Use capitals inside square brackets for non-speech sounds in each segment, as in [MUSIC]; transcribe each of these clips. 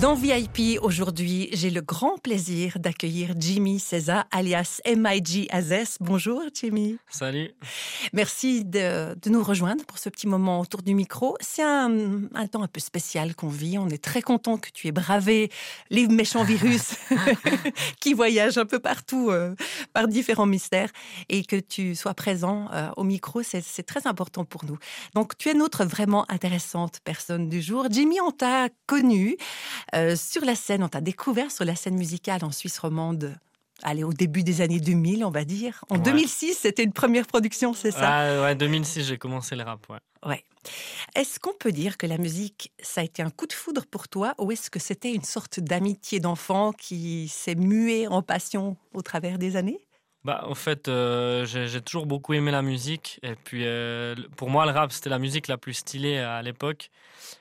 Dans VIP, aujourd'hui, j'ai le grand plaisir d'accueillir Jimmy César, alias MIG Azes. Bonjour, Jimmy. Salut. Merci de, de, nous rejoindre pour ce petit moment autour du micro. C'est un, un, temps un peu spécial qu'on vit. On est très content que tu aies bravé les méchants virus [LAUGHS] [LAUGHS] qui voyagent un peu partout euh, par différents mystères et que tu sois présent euh, au micro. C'est très important pour nous. Donc, tu es notre vraiment intéressante personne du jour. Jimmy, on t'a connu euh, sur la scène, on t'a découvert sur la scène musicale en Suisse romande. Allez, au début des années 2000, on va dire. En Ouais. 2006, c'était une première production, c'est ça? Ah ouais, 2006, j'ai commencé le rap, ouais. Ouais. Est-ce qu'on peut dire que la musique, ça a été un coup de foudre pour toi ou est-ce que c'était une sorte d'amitié d'enfant qui s'est muée en passion au travers des années? Bah, en fait, euh, j'ai toujours beaucoup aimé la musique. Et puis, euh, pour moi, le rap, c'était la musique la plus stylée à l'époque.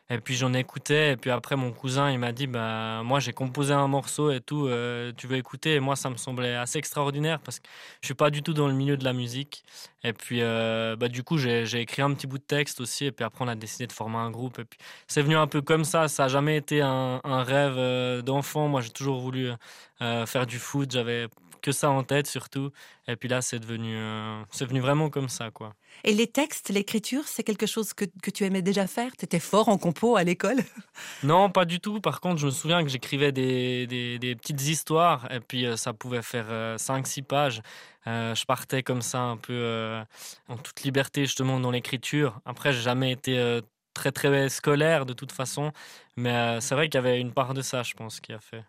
Et puis, j'en écoutais. Et puis après, mon cousin, il m'a dit, bah, moi, j'ai composé un morceau et tout. euh, tu veux écouter? Et moi, ça me semblait assez extraordinaire parce que je suis pas du tout dans le milieu de la musique. Et puis, bah, du coup, j'ai écrit un petit bout de texte aussi. Et puis après, on a décidé de former un groupe. Et puis, c'est venu un peu comme ça. Ça a jamais été un, un rêve d'enfant. Moi, j'ai toujours voulu faire du foot. J'avais que ça en tête surtout. Et puis là, c'est devenu, euh, c'est venu vraiment comme ça, quoi. Et les textes, l'écriture, c'est quelque chose que, que tu aimais déjà faire? Tu étais fort en compo à l'école? [LAUGHS] Non, pas du tout. Par contre, je me souviens que j'écrivais des, des, des petites histoires et puis euh, ça pouvait faire 5-6 pages. Euh, je partais comme ça un peu euh, en toute liberté justement dans l'écriture. Après, j'ai jamais été euh, très très scolaire de toute façon, mais euh, c'est vrai qu'il y avait une part de ça, je pense, qui a fait.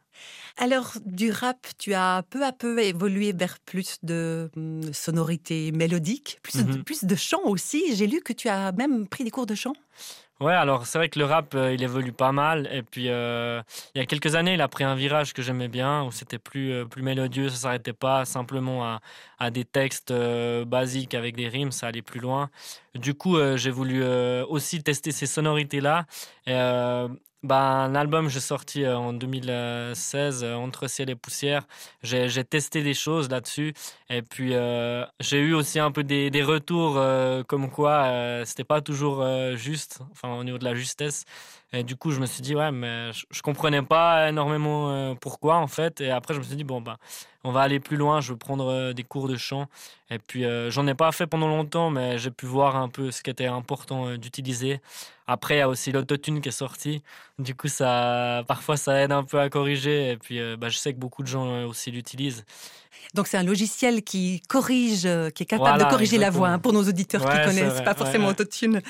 Alors, du rap, tu as peu à peu évolué vers plus de hum, sonorités mélodiques, plus, de, Mhm. plus de chant aussi. J'ai lu que tu as même pris des cours de chant. Ouais, alors c'est vrai que le rap, euh, il évolue pas mal. Et puis, euh, il y a quelques années, il a pris un virage que j'aimais bien, où c'était plus, euh, plus mélodieux, ça s'arrêtait pas simplement à, à des textes basiques avec des rimes, ça allait plus loin. Du coup, euh, j'ai voulu euh, aussi tester ces sonorités-là. Et, euh, un album, j'ai sorti en 2016, euh, Entre ciel et poussière. J'ai testé des choses là-dessus. Et puis, j'ai eu aussi un peu des, des retours comme quoi c'était pas toujours juste, enfin, au niveau de la justesse. Et du coup, je me suis dit, ouais, mais je, comprenais pas énormément euh, pourquoi, en fait. Et après, je me suis dit, bon, bah, on va aller plus loin, je veux prendre euh, des cours de chant. Et puis, euh, j'en ai pas fait pendant longtemps, mais j'ai pu voir un peu ce qui était important euh, d'utiliser. Après, il y a aussi l'autotune qui est sorti. Du coup, ça, parfois, ça aide un peu à corriger. Et puis, euh, bah, je sais que beaucoup de gens euh, aussi l'utilisent. Donc, c'est un logiciel qui corrige, euh, qui est capable Voilà, de corriger la voix hein, pour nos auditeurs Ouais, qui connaissent, vrai, pas forcément ouais. Autotune.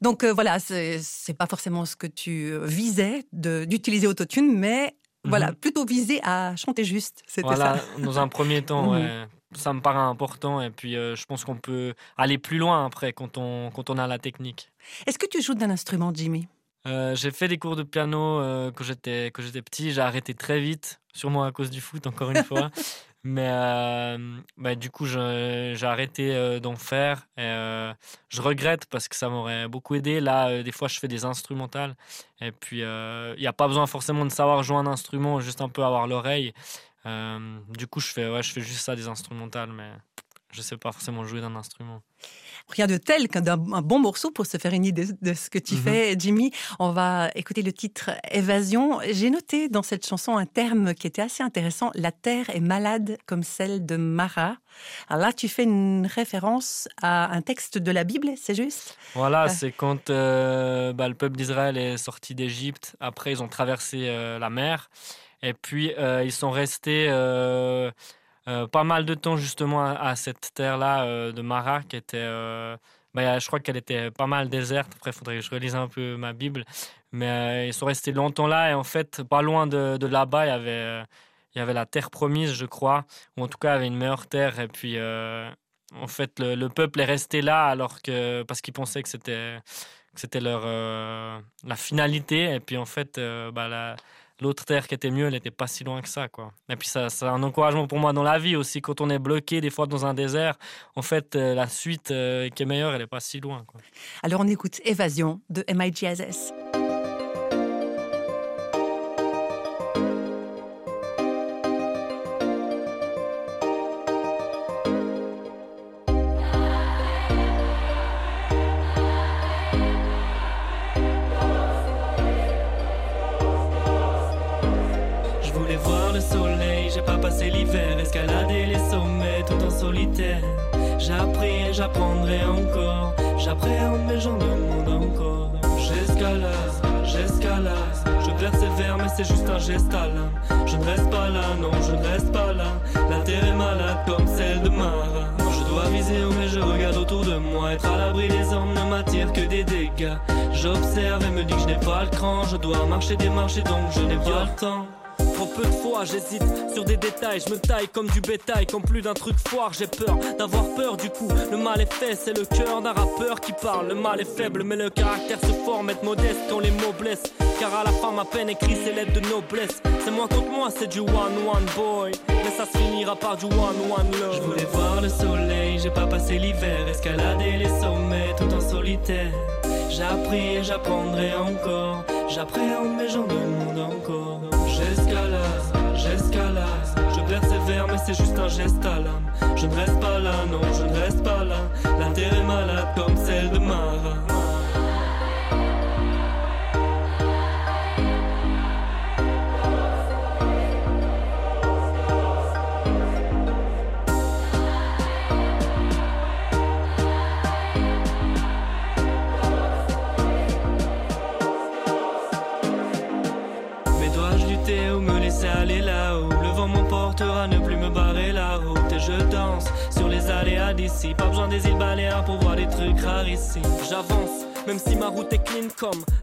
Donc, euh, voilà, c'est pas forcément ce que tu visais d'utiliser Autotune, mais voilà, Mhm. plutôt visé à chanter juste. C'était Voilà, ça. dans un premier temps, [LAUGHS] Mhm. ouais, ça me paraît important. Et puis, euh, je pense qu'on peut aller plus loin après quand on, quand on a la technique. Est-ce que tu joues d'un instrument, Jimmy? Euh, j'ai fait des cours de piano euh, quand j'étais quand j'étais petit. J'ai arrêté très vite, sûrement à cause du foot, encore une fois. [LAUGHS] Mais euh, bah, du coup, j'ai arrêté d'en faire. Et, je regrette parce que ça m'aurait beaucoup aidé. Là, des fois, je fais des instrumentales. Et puis, il n'y a pas besoin forcément de savoir jouer un instrument, juste un peu avoir l'oreille. Euh, du coup, je fais, ouais, je fais juste ça, des instrumentales. Mais je sais pas forcément jouer d'un instrument. Rien de tel qu'un un bon morceau pour se faire une idée de ce que tu Mhm. fais, Jimmy. On va écouter le titre Évasion. J'ai noté dans cette chanson un terme qui était assez intéressant. La terre est malade comme celle de Mara. Alors là, tu fais une référence à un texte de la Bible, c'est juste? Voilà, Ah. c'est quand euh, bah, le peuple d'Israël est sorti d'Égypte. Après, ils ont traversé euh, la mer. Et puis, euh, ils sont restés euh, euh, pas mal de temps justement à, cette terre-là de Mara, qui était... bah, je crois qu'elle était pas mal déserte. Après, il faudrait que je relise un peu ma Bible. Mais ils sont restés longtemps là. Et en fait, pas loin de, là-bas, il y avait... il y avait la terre promise, je crois, ou en tout cas, il y avait une meilleure terre. Et puis, en fait, le, le peuple est resté là alors que parce qu'ils pensaient que c'était que c'était leur la finalité. Et puis, en fait, euh, bah, la- l'autre terre qui était mieux, elle n'était pas si loin que ça, quoi. Et puis, ça, c'est un encouragement pour moi dans la vie aussi. Quand on est bloqué des fois dans un désert, en fait, euh, la suite euh, qui est meilleure, elle n'est pas si loin, quoi. Alors on écoute Évasion de MIGSS. J'appréhende mes gens demandent encore. J'escalade, j'escalade, je persévère mais c'est juste un geste à l'âme. Je ne reste pas là, non je ne reste pas là, la terre est malade comme celle de Mara. Je dois viser haut mais je regarde autour de moi, être à l'abri des hommes ne m'attire que des dégâts. J'observe et me dis que je n'ai pas le cran, je dois marcher des marches donc je n'ai pas le temps. Peu de fois j'hésite sur des détails, je me taille comme du bétail, comme plus d'un truc foire, j'ai peur d'avoir peur du coup. Le mal est fait, c'est le cœur d'un rappeur qui parle. Le mal est faible, mais le caractère se forme, être modeste quand les mots blessent. Car à la fin, ma peine écrit ses lettres de noblesse. C'est moi contre moi, c'est du one-one boy. Mais ça se finira par du one-one love. Je voulais voir le soleil, j'ai pas passé l'hiver, escalader les sommets tout en solitaire. J'ai appris et j'apprendrai encore. J'appréhende mes gens demandent encore. J'escalade, j'escalade. Je persévère, mais c'est juste un geste à l'âme. Je ne reste pas là, non, je ne reste pas là. La terre est malade comme celle de Mara.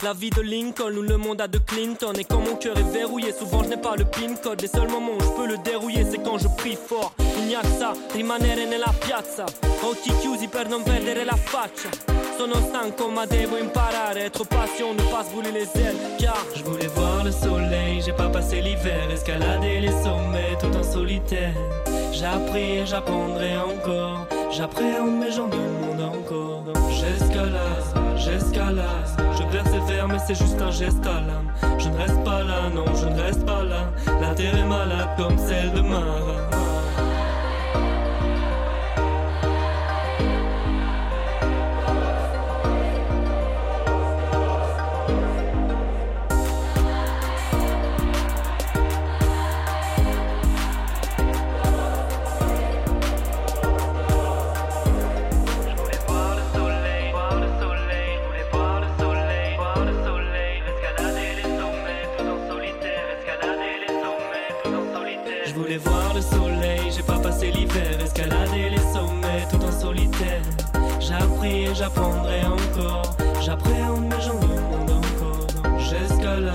La vie de Lincoln ou le monde de Clinton. Et quand mon cœur est verrouillé, souvent je n'ai pas le pin code. Les seuls moments où je peux le dérouiller, c'est quand je prie fort. Il n'y a que ça, rimanere nella piazza. Occhi chiusi per non perdere la faccia. Sono stanco ma devo imparare. Être patient, ne pas se brûler les ailes Car je voulais voir le soleil J'ai pas passé l'hiver. Escalader les sommets tout en solitaire. J'ai appris et j'apprendrai encore. J'appréhende mes gens demandent encore. J'escalade, j'escalade. Je persévère mais c'est juste un geste à l'âme. Je ne reste pas là, non je ne reste pas là. La terre est malade comme celle de Mara voulais voir le soleil, j'ai pas passé l'hiver, escalader les sommets tout en solitaire. J'ai appris et j'apprendrai encore, j'appréhende mes gens demandent encore. J'escalade,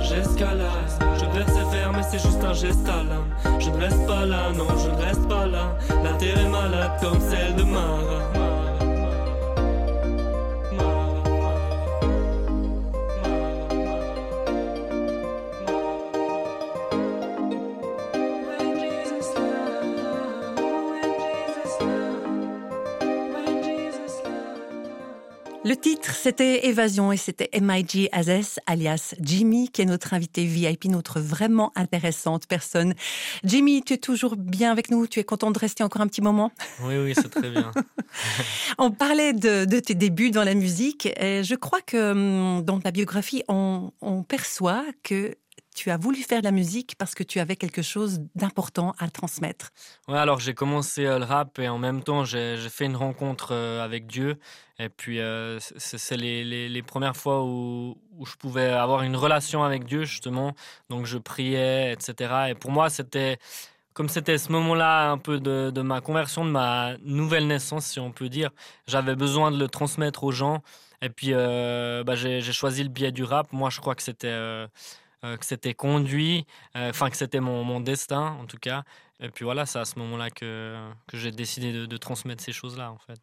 j'escalade, je persévère mais c'est juste un geste à l'âme. Je ne reste pas là, non, je ne reste pas là. La terre est malade comme celle de Mara. C'était Évasion et c'était MIG Azes, alias Jimmy, qui est notre invité VIP, notre vraiment intéressante personne. Jimmy, tu es toujours bien avec nous? Tu es content de rester encore un petit moment? Oui, oui, c'est très bien. [LAUGHS] On parlait de, de, tes débuts dans la musique. Et je crois que hum, dans ta biographie, on, on perçoit que tu as voulu faire de la musique parce que tu avais quelque chose d'important à transmettre. Ouais, alors j'ai commencé euh, le rap et en même temps j'ai fait une rencontre euh, avec Dieu. Et puis euh, c'est les, les, premières fois où, où, je pouvais avoir une relation avec Dieu justement. Donc je priais, etc. Et pour moi c'était comme c'était ce moment-là un peu de, de, ma conversion, de ma nouvelle naissance, si on peut dire, j'avais besoin de le transmettre aux gens. Et puis bah, j'ai choisi le biais du rap. Moi, je crois que c'était que c'était conduit, enfin euh, que c'était mon, mon, destin en tout cas. Et puis voilà, c'est à ce moment-là que, que j'ai décidé de, de, transmettre ces choses-là en fait.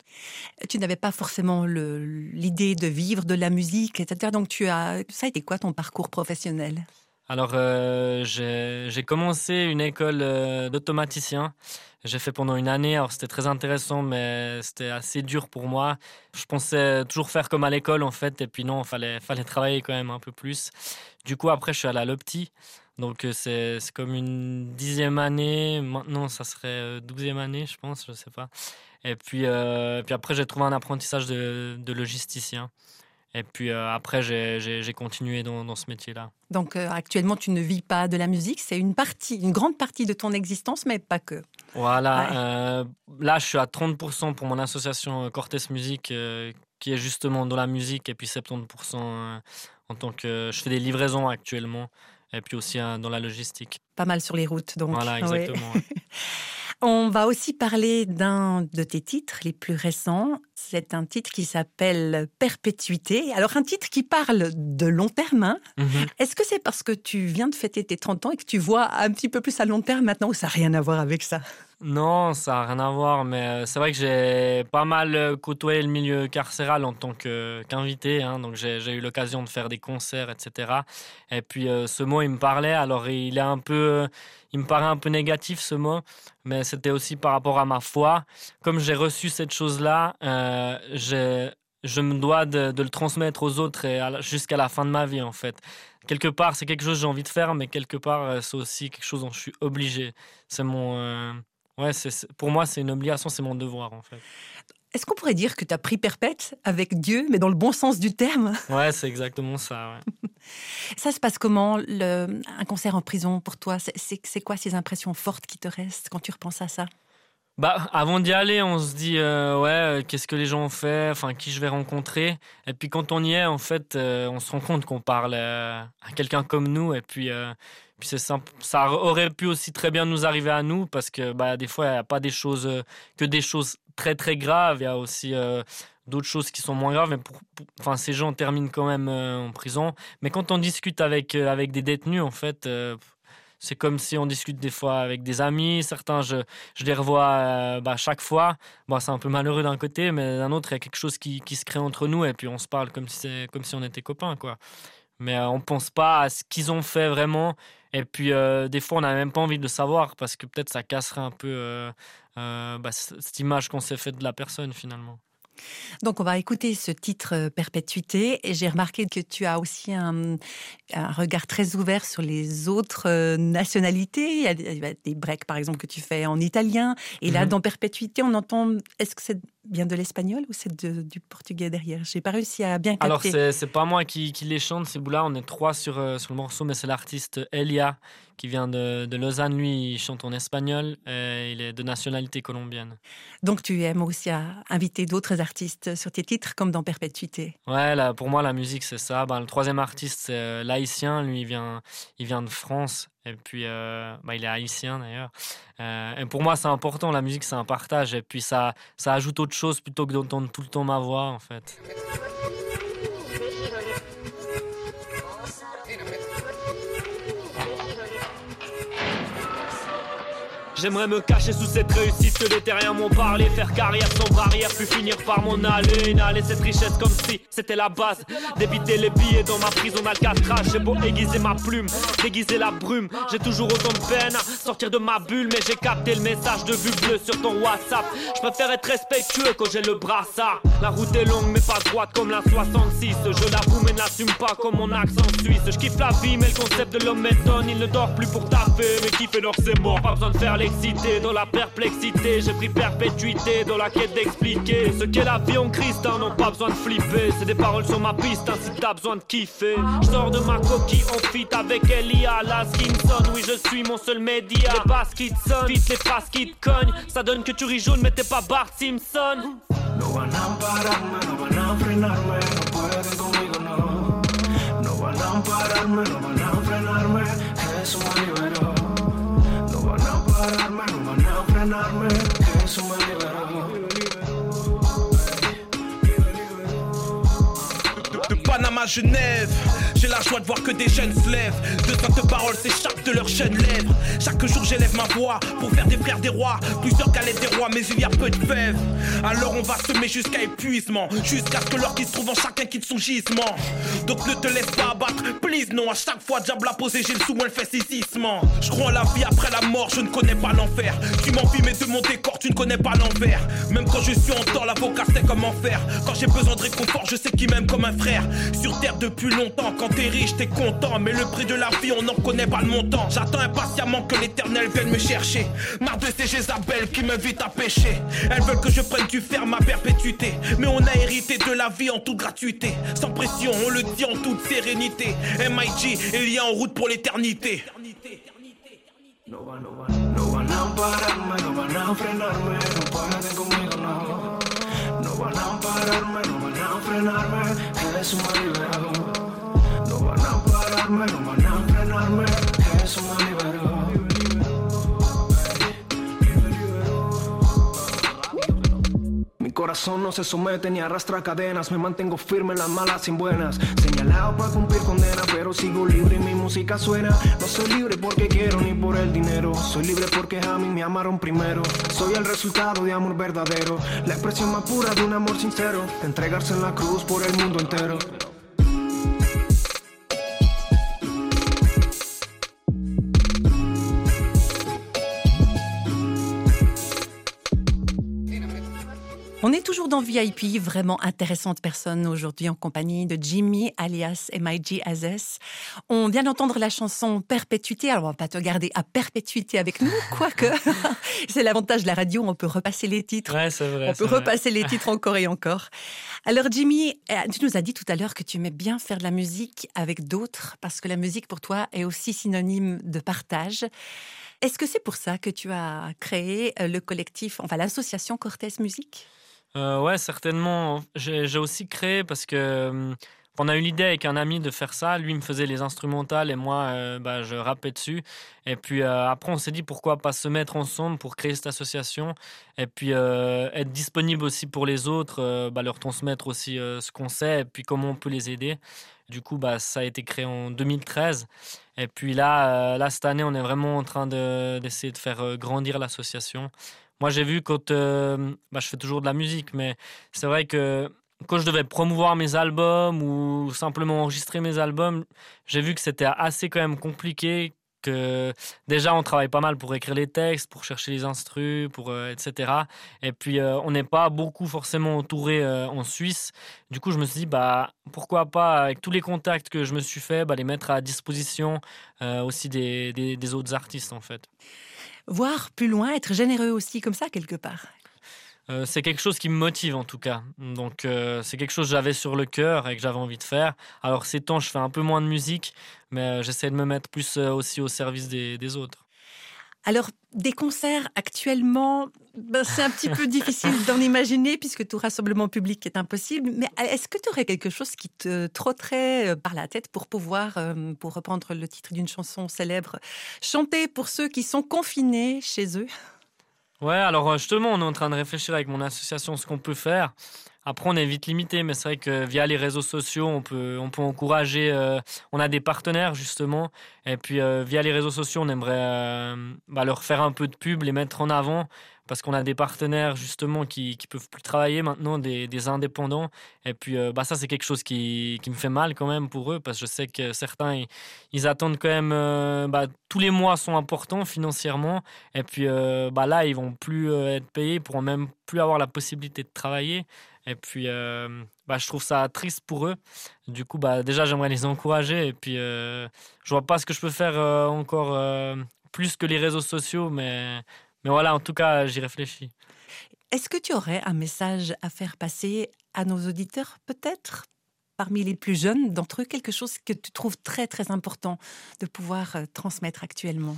Tu n'avais pas forcément l'idée de vivre de la musique, etc. Donc tu as, ça a été quoi ton parcours professionnel? Alors, euh, j'ai commencé une école euh, d'automaticien. J'ai fait pendant une année. Alors, c'était très intéressant, mais c'était assez dur pour moi. Je pensais toujours faire comme à l'école, en fait. Et puis non, fallait, fallait travailler quand même un peu plus. Du coup, après, je suis allé à l'Opti. Donc, euh, c'est comme une dixième année. Maintenant, ça serait douzième année, je pense. Je sais pas. Et puis, puis après, j'ai trouvé un apprentissage de logisticien. Et puis après, j'ai continué dans, dans ce métier-là. Donc actuellement, tu ne vis pas de la musique, c'est une partie, une grande partie de ton existence, mais pas que. Voilà, là je suis à 30% pour mon association Cortés Musique qui est justement dans la musique et puis 70% en tant que je fais des livraisons actuellement et puis aussi dans la logistique. Pas mal sur les routes, donc. Voilà, exactement. [LAUGHS] On va aussi parler d'un de tes titres les plus récents. C'est un titre qui s'appelle Perpétuité. Alors un titre qui parle de long terme. Hein. Mhm. Est-ce que c'est parce que tu viens de fêter tes 30 ans et que tu vois un petit peu plus à long terme maintenant ou ça n'a rien à voir avec ça? Non, ça n'a rien à voir, mais euh, c'est vrai que j'ai pas mal euh, côtoyé le milieu carcéral en tant qu'invité, hein, donc j'ai eu l'occasion de faire des concerts, etc. Et puis euh, ce mot, il me parlait, alors il est un peu, il me paraît un peu négatif ce mot, mais c'était aussi par rapport à ma foi. Comme j'ai reçu cette chose-là, je me dois de, le transmettre aux autres jusqu'à la fin de ma vie, en fait quelque part, c'est quelque chose que j'ai envie de faire, mais quelque part, c'est aussi quelque chose dont je suis obligé. C'est mon, Ouais, pour moi, c'est une obligation, c'est mon devoir en fait. Est-ce qu'on pourrait dire que tu as pris perpète avec Dieu, mais dans le bon sens du terme? Ouais, c'est exactement ça. Ouais. [LAUGHS] ça se passe comment, le, un concert en prison pour toi? C'est quoi ces impressions fortes qui te restent quand tu repenses à ça? Bah, avant d'y aller, on se dit euh, ouais, euh, qu'est-ce que les gens ont fait, enfin qui je vais rencontrer. Et puis quand on y est, en fait, euh, on se rend compte qu'on parle à quelqu'un comme nous. Et puis puis c'est simple. Ça aurait pu aussi très bien nous arriver à nous parce que bah, des fois, il n'y a pas des choses que des choses très très graves. Il y a aussi d'autres choses qui sont moins graves. Mais enfin, ces gens terminent quand même en prison. Mais quand on discute avec, avec des détenus, en fait, c'est comme si on discute des fois avec des amis. Certains, je, je les revois bah, chaque fois. Bon, c'est un peu malheureux d'un côté, mais d'un autre, il y a quelque chose qui, qui, se crée entre nous et puis on se parle comme si, comme si on était copains. quoi mais on pense pas à ce qu'ils ont fait vraiment et puis, euh, des fois, on n'a même pas envie de le savoir parce que peut-être ça casserait un peu euh, euh, bah, cette image qu'on s'est faite de la personne finalement. Donc on va écouter ce titre Perpétuité et j'ai remarqué que tu as aussi un, regard très ouvert sur les autres nationalités. Il y, a, des breaks par exemple que tu fais en italien et là mhm. dans Perpétuité on entend, est-ce que c'est bien de l'espagnol ou c'est du portugais derrière? J'ai pas réussi à bien capter. Alors, c'est pas moi qui, qui, les chante, ces bouts-là. On est trois sur, euh, sur le morceau, mais c'est l'artiste Elia qui vient de, de, Lausanne. Lui, il chante en espagnol et il est de nationalité colombienne. Donc, tu aimes aussi à inviter d'autres artistes sur tes titres, comme dans Perpétuité Ouais, là, pour moi, la musique, c'est ça. Ben, le troisième artiste, c'est euh, l'haïtien. Lui, il vient, il vient de France et puis, euh, bah, il est haïtien d'ailleurs. Euh, et pour moi, c'est important. La musique, c'est un partage. Et puis, ça, ça ajoute autre chose plutôt que d'entendre tout le temps ma voix, en fait. J'aimerais me cacher sous cette réussite que des terriens m'ont parlé. Faire carrière sans barrière puis finir par mon aller Inhaler cette richesse comme si c'était la base. Débiter les billets dans ma prison d'Alcatraz. J'ai beau aiguiser ma plume, déguiser la brume. J'ai toujours autant de peine à sortir de ma bulle Mais j'ai capté le message de vue bleue sur ton WhatsApp. Je préfère être respectueux quand j'ai le brassard. La route est longue mais pas droite comme la 66 Je l'avoue mais n'assume pas comme mon accent suisse. Je kiffe la vie mais le concept de l'homme m'étonne. Il ne dort plus pour taper mais kiffer l'or c'est mort. Pas besoin de faire les dans la perplexité. J'ai pris perpétuité dans la quête d'expliquer ce qu'est la vie en Christ. Hein, pas besoin de flipper. C'est des paroles sur ma piste, hein, si t'as besoin de kiffer. Je sors de ma coquille en fit avec Elia Laskinson. Oui, je suis mon seul média. Les basses qui te sonnent, vite les phrases qui te cognent. Ça donne que tu ris mais t'es pas Bart Simpson. No van a no van a frenarme, no pueden conmigo, no. No no. De Panama Genève. J'ai la joie de voir que des jeunes se lèvent. De paroles s'échappent de leurs jeunes lèvres. Chaque jour j'élève ma voix pour faire des frères des rois. Plusieurs galettes des rois, mais il y a peu de fèves. Alors on va semer jusqu'à épuisement. Jusqu'à ce que l'or qui se trouve en chacun quitte son gisement. Donc ne te laisse pas abattre, please non. À chaque fois, diable a posé, j'ai le sous, moi le fait saisissement. Je crois en la vie après la mort, je ne connais pas l'enfer. Tu m'envies, mais de mon décor, tu ne connais pas l'envers. Même quand je suis en tort, l'avocat sait comment faire. Quand j'ai besoin de réconfort, je sais qui m'aime comme un frère. Sur terre depuis longtemps, quand t'es riche, t'es content. Mais le prix de la vie, on n'en connaît pas le montant. J'attends impatiemment que l'éternel vienne me chercher. Marre de ces Jézabel qui m'invitent à pêcher. Elles veulent que je prenne du fer ma perpétuité. Mais on a hérité de la vie en toute gratuité. Sans pression, on le dit en toute sérénité. MIG il y a en route pour l'éternité. No no van, no van no van a no conmigo, no. No no. Pararme, no a frenarme, Jesús me liberó. corazón no se somete ni arrastra cadenas. Me mantengo firme en las malas y en buenas. Señalado para cumplir condena, pero sigo libre y mi música suena. No soy libre porque quiero ni por el dinero. Soy libre porque a mí me amaron primero. Soy el resultado de amor verdadero. La expresión más pura de un amor sincero. Entregarse en la cruz por el mundo entero. On est toujours dans VIP, vraiment intéressante personne aujourd'hui en compagnie de Jimmy alias MIG Azes. On vient d'entendre la chanson Perpétuité. Alors on va pas te garder à perpétuité avec nous, [LAUGHS] quoique c'est l'avantage de la radio, on peut repasser les titres. Ouais, c'est vrai. On peut repasser les titres [LAUGHS] encore et encore. Alors Jimmy, euh, tu nous as dit tout à l'heure que tu aimais bien faire de la musique avec d'autres parce que la musique pour toi est aussi synonyme de partage. Est-ce que c'est pour ça que tu as créé euh, le collectif, enfin l'association Cortés Musique? Euh, ouais, certainement. J'ai aussi créé parce que hum, on a eu l'idée avec un ami de faire ça. Lui me faisait les instrumentales et moi, euh, bah, je rappais dessus. Et puis euh, après, on s'est dit pourquoi pas se mettre ensemble pour créer cette association et puis être disponible aussi pour les autres, bah, leur transmettre aussi ce qu'on sait et puis comment on peut les aider. Du coup, bah, ça a été créé en 2013. Et puis là cette année, on est vraiment en train d'essayer de faire grandir l'association. Moi, j'ai vu quand euh, bah, je fais toujours de la musique, mais c'est vrai que quand je devais promouvoir mes albums ou simplement enregistrer mes albums, j'ai vu que c'était assez quand même compliqué. Que déjà on travaille pas mal pour écrire les textes, pour chercher les instrus, pour euh, etc. Et puis euh, on n'est pas beaucoup forcément entouré en Suisse. Du coup je me suis dit bah pourquoi pas avec tous les contacts que je me suis fait, bah, les mettre à disposition aussi des, des autres artistes en fait voir plus loin, être généreux aussi comme ça quelque part. Euh, c'est quelque chose qui me motive en tout cas. Donc euh, c'est quelque chose que j'avais sur le cœur et que j'avais envie de faire. Alors ces temps, je fais un peu moins de musique, mais euh, j'essaie de me mettre plus aussi au service des autres. Alors, des concerts actuellement, ben, c'est un petit peu [LAUGHS] difficile d'en imaginer puisque tout rassemblement public est impossible. Mais est-ce que tu aurais quelque chose qui te trotterait euh, par la tête pour pouvoir, euh, pour reprendre le titre d'une chanson célèbre, chanter pour ceux qui sont confinés chez eux? Ouais, alors euh, justement, on est en train de réfléchir avec mon association ce qu'on peut faire. Après, on est vite limité, mais c'est vrai que via les réseaux sociaux, on peut, on peut encourager. Euh, on a des partenaires justement, et puis euh, via les réseaux sociaux, on aimerait euh, bah, leur faire un peu de pub, les mettre en avant parce qu'on a des partenaires justement qui qui peuvent plus travailler maintenant, des, des indépendants. Et puis bah ça c'est quelque chose qui, qui, me fait mal quand même pour eux parce que je sais que certains ils, attendent quand même bah, tous les mois sont importants financièrement et puis bah là ils vont plus être payés, ils pourront même plus avoir la possibilité de travailler. Et puis bah, je trouve ça triste pour eux. Du coup bah déjà j'aimerais les encourager et puis je vois pas ce que je peux faire encore plus que les réseaux sociaux mais mais voilà, en tout cas, j'y réfléchis. Est-ce que tu aurais un message à faire passer à nos auditeurs, peut-être? Parmi les plus jeunes d'entre eux, quelque chose que tu trouves très très important de pouvoir euh, transmettre actuellement?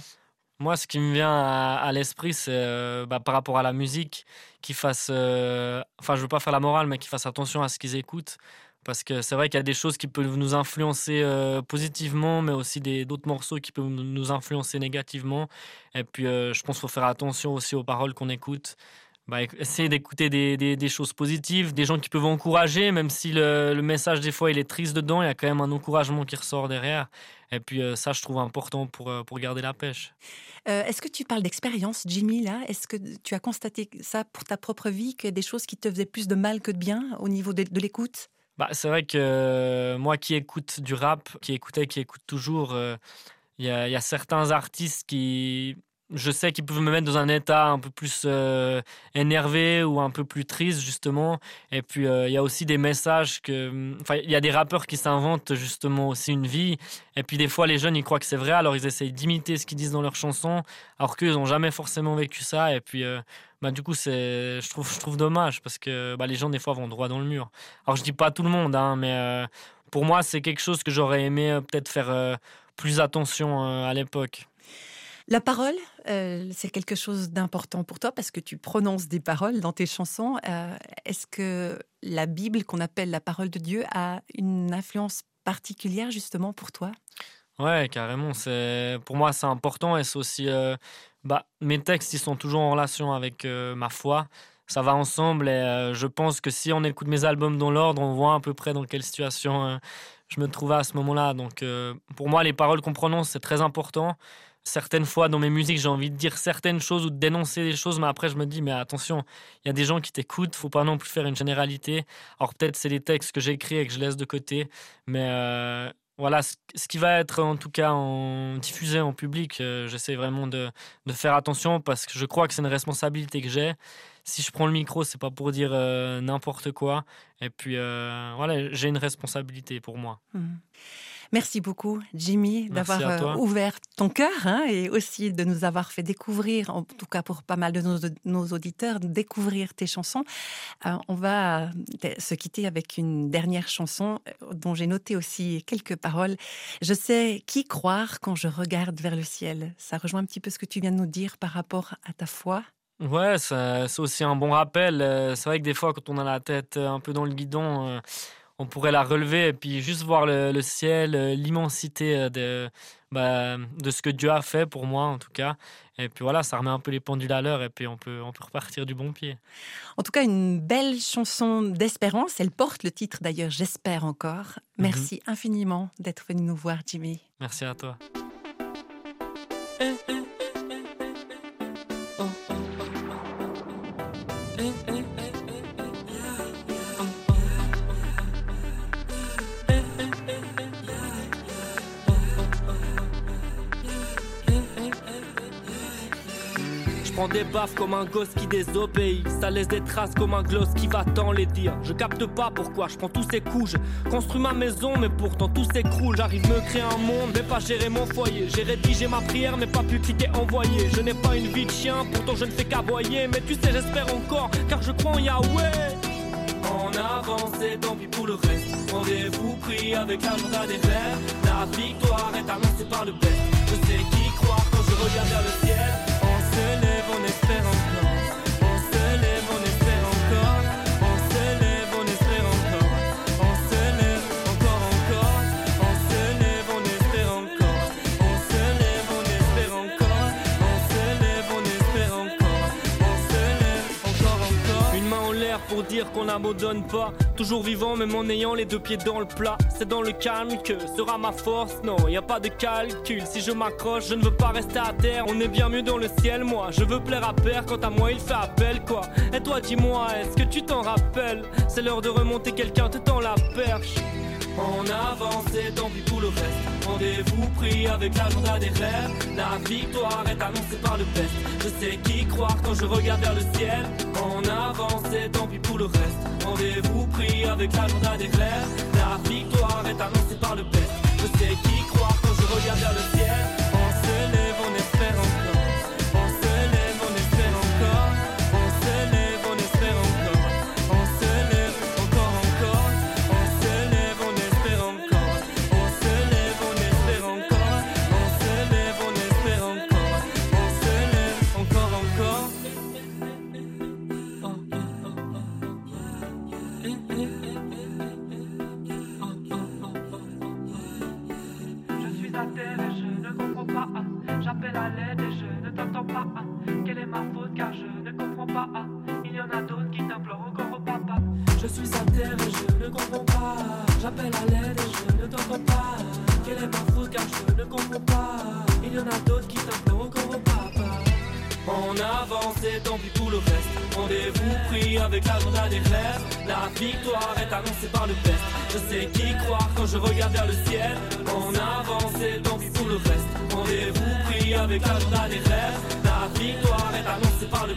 Moi, ce qui me vient à, l'esprit, c'est euh, bah, par rapport à la musique, qu'ils fassent, euh, enfin, je veux pas faire la morale, mais qu'ils fassent attention à ce qu'ils écoutent, parce que c'est vrai qu'il y a des choses qui peuvent nous influencer euh, positivement, mais aussi d'autres morceaux qui peuvent nous influencer négativement. Et puis, je pense qu'il faut faire attention aussi aux paroles qu'on écoute. Bah, essayer d'écouter des, des, choses positives, des gens qui peuvent encourager, même si le, le, message des fois il est triste dedans, il y a quand même un encouragement qui ressort derrière. Et puis euh, ça, je trouve important pour, pour garder la pêche. Est-ce que tu parles d'expérience, Jimmy, là? Est-ce que tu as constaté ça pour ta propre vie, que des choses qui te faisaient plus de mal que de bien au niveau de, de l'écoute? Bah, c'est vrai que euh, moi qui écoute du rap, qui écoutais, qui écoute toujours, euh, il y, a, certains artistes qui, je sais qu'ils peuvent me mettre dans un état un peu plus euh, énervé ou un peu plus triste justement. Et puis euh, il y a aussi des messages que, enfin il y a des rappeurs qui s'inventent justement aussi une vie. Et puis des fois les jeunes ils croient que c'est vrai, alors ils essayent d'imiter ce qu'ils disent dans leurs chansons, alors qu'ils n'ont jamais forcément vécu ça. Et puis euh, bah, du coup c'est, je trouve, je trouve dommage parce que bah, les gens des fois vont droit dans le mur. Alors je dis pas tout le monde, hein, mais pour moi c'est quelque chose que j'aurais aimé peut-être faire plus attention à l'époque. La parole, euh, c'est quelque chose d'important pour toi parce que tu prononces des paroles dans tes chansons. Euh, est-ce que la Bible, qu'on appelle la parole de Dieu, a une influence particulière justement pour toi? Ouais, carrément. C'est pour moi c'est important et c'est aussi euh, bah, mes textes ils sont toujours en relation avec ma foi. Ça va ensemble et je pense que si on écoute mes albums dans l'ordre, on voit à peu près dans quelle situation je me trouvais à ce moment-là. Donc pour moi les paroles qu'on prononce c'est très important certaines fois dans mes musiques, j'ai envie de dire certaines choses ou de dénoncer des choses, mais après je me dis, mais attention, il y a des gens qui t'écoutent, faut pas non plus faire une généralité. Alors peut-être c'est les textes que j'écris et que je laisse de côté, mais euh, voilà, ce, qui va être en tout cas en, diffusé en public, euh, j'essaie vraiment de, de, faire attention parce que je crois que c'est une responsabilité que j'ai. Si je prends le micro, c'est pas pour dire euh, n'importe quoi. Et puis voilà, j'ai une responsabilité pour moi. Mmh. Merci beaucoup, Jimmy, d'avoir euh, ouvert ton cœur hein, et aussi de nous avoir fait découvrir, en tout cas pour pas mal de nos, auditeurs, découvrir tes chansons. Euh, on va euh, se quitter avec une dernière chanson dont j'ai noté aussi quelques paroles. Je sais qui croire quand je regarde vers le ciel. Ça rejoint un petit peu ce que tu viens de nous dire par rapport à ta foi. Ouais, c'est aussi un bon rappel. C'est vrai que des fois, quand on a la tête un peu dans le guidon, on pourrait la relever et puis juste voir le, ciel, euh, l'immensité euh, de, bah, de ce que Dieu a fait pour moi en tout cas. Et puis voilà, ça remet un peu les pendules à l'heure et puis on peut, on peut repartir du bon pied. En tout cas, une belle chanson d'espérance. Elle porte le titre d'ailleurs, J'espère encore. Mhm. Merci infiniment d'être venu nous voir, Jimmy. Merci à toi. prends des baffes comme un gosse qui désobéit. Ça laisse des traces comme un gloss qui va tant les dire. Je capte pas pourquoi je prends tous ces coups. Je construis ma maison, mais pourtant tout s'écroule. J'arrive me créer un monde, mais pas gérer mon foyer. J'ai rédigé ma prière, mais pas pu cliquer envoyer. Je n'ai pas une vie de chien, pourtant je ne fais qu'aboyer. Mais tu sais, j'espère encore, car je crois en Yahweh. En avance, et tant pis pour le reste. Rendez-vous pris avec l'agenda des rêves. La victoire est annoncée par le best. Je sais qui croire quand je regarde vers le ciel espère encore. Dire qu'on n'abandonne pas. Toujours vivant, même en ayant les deux pieds dans le plat. C'est dans le calme que sera ma force. Non, y a pas de calcul. Si je m'accroche, je ne veux pas rester à terre. On est bien mieux dans le ciel, moi. Je veux plaire à père. Quant à moi, il fait appel, quoi. Et toi, dis-moi, est-ce que tu t'en rappelles? C'est l'heure de remonter, quelqu'un te tend la perche. En avance et tant pis pour le reste. Rendez-vous pris avec l'agenda des rêves. La victoire est annoncée par le best. Je sais qui croire quand je regarde vers le ciel. En avance et tant pis pour le reste. Rendez-vous pris avec l'agenda des rêves. La victoire est annoncée par le best. Je sais qui croire quand je regarde vers le ciel. je regarde vers le ciel, on avance et tant pis pour le reste. Rendez-vous pris avec la journée des rêves. La victoire est annoncée par le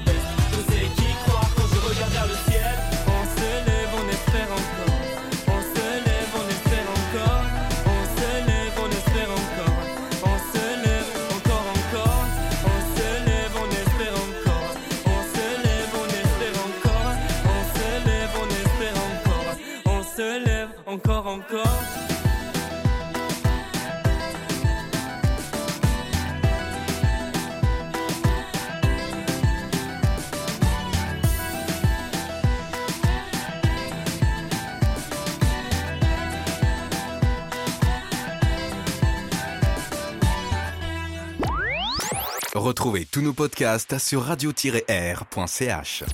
encore, encore. Retrouvez tous nos podcasts sur radio-r.ch.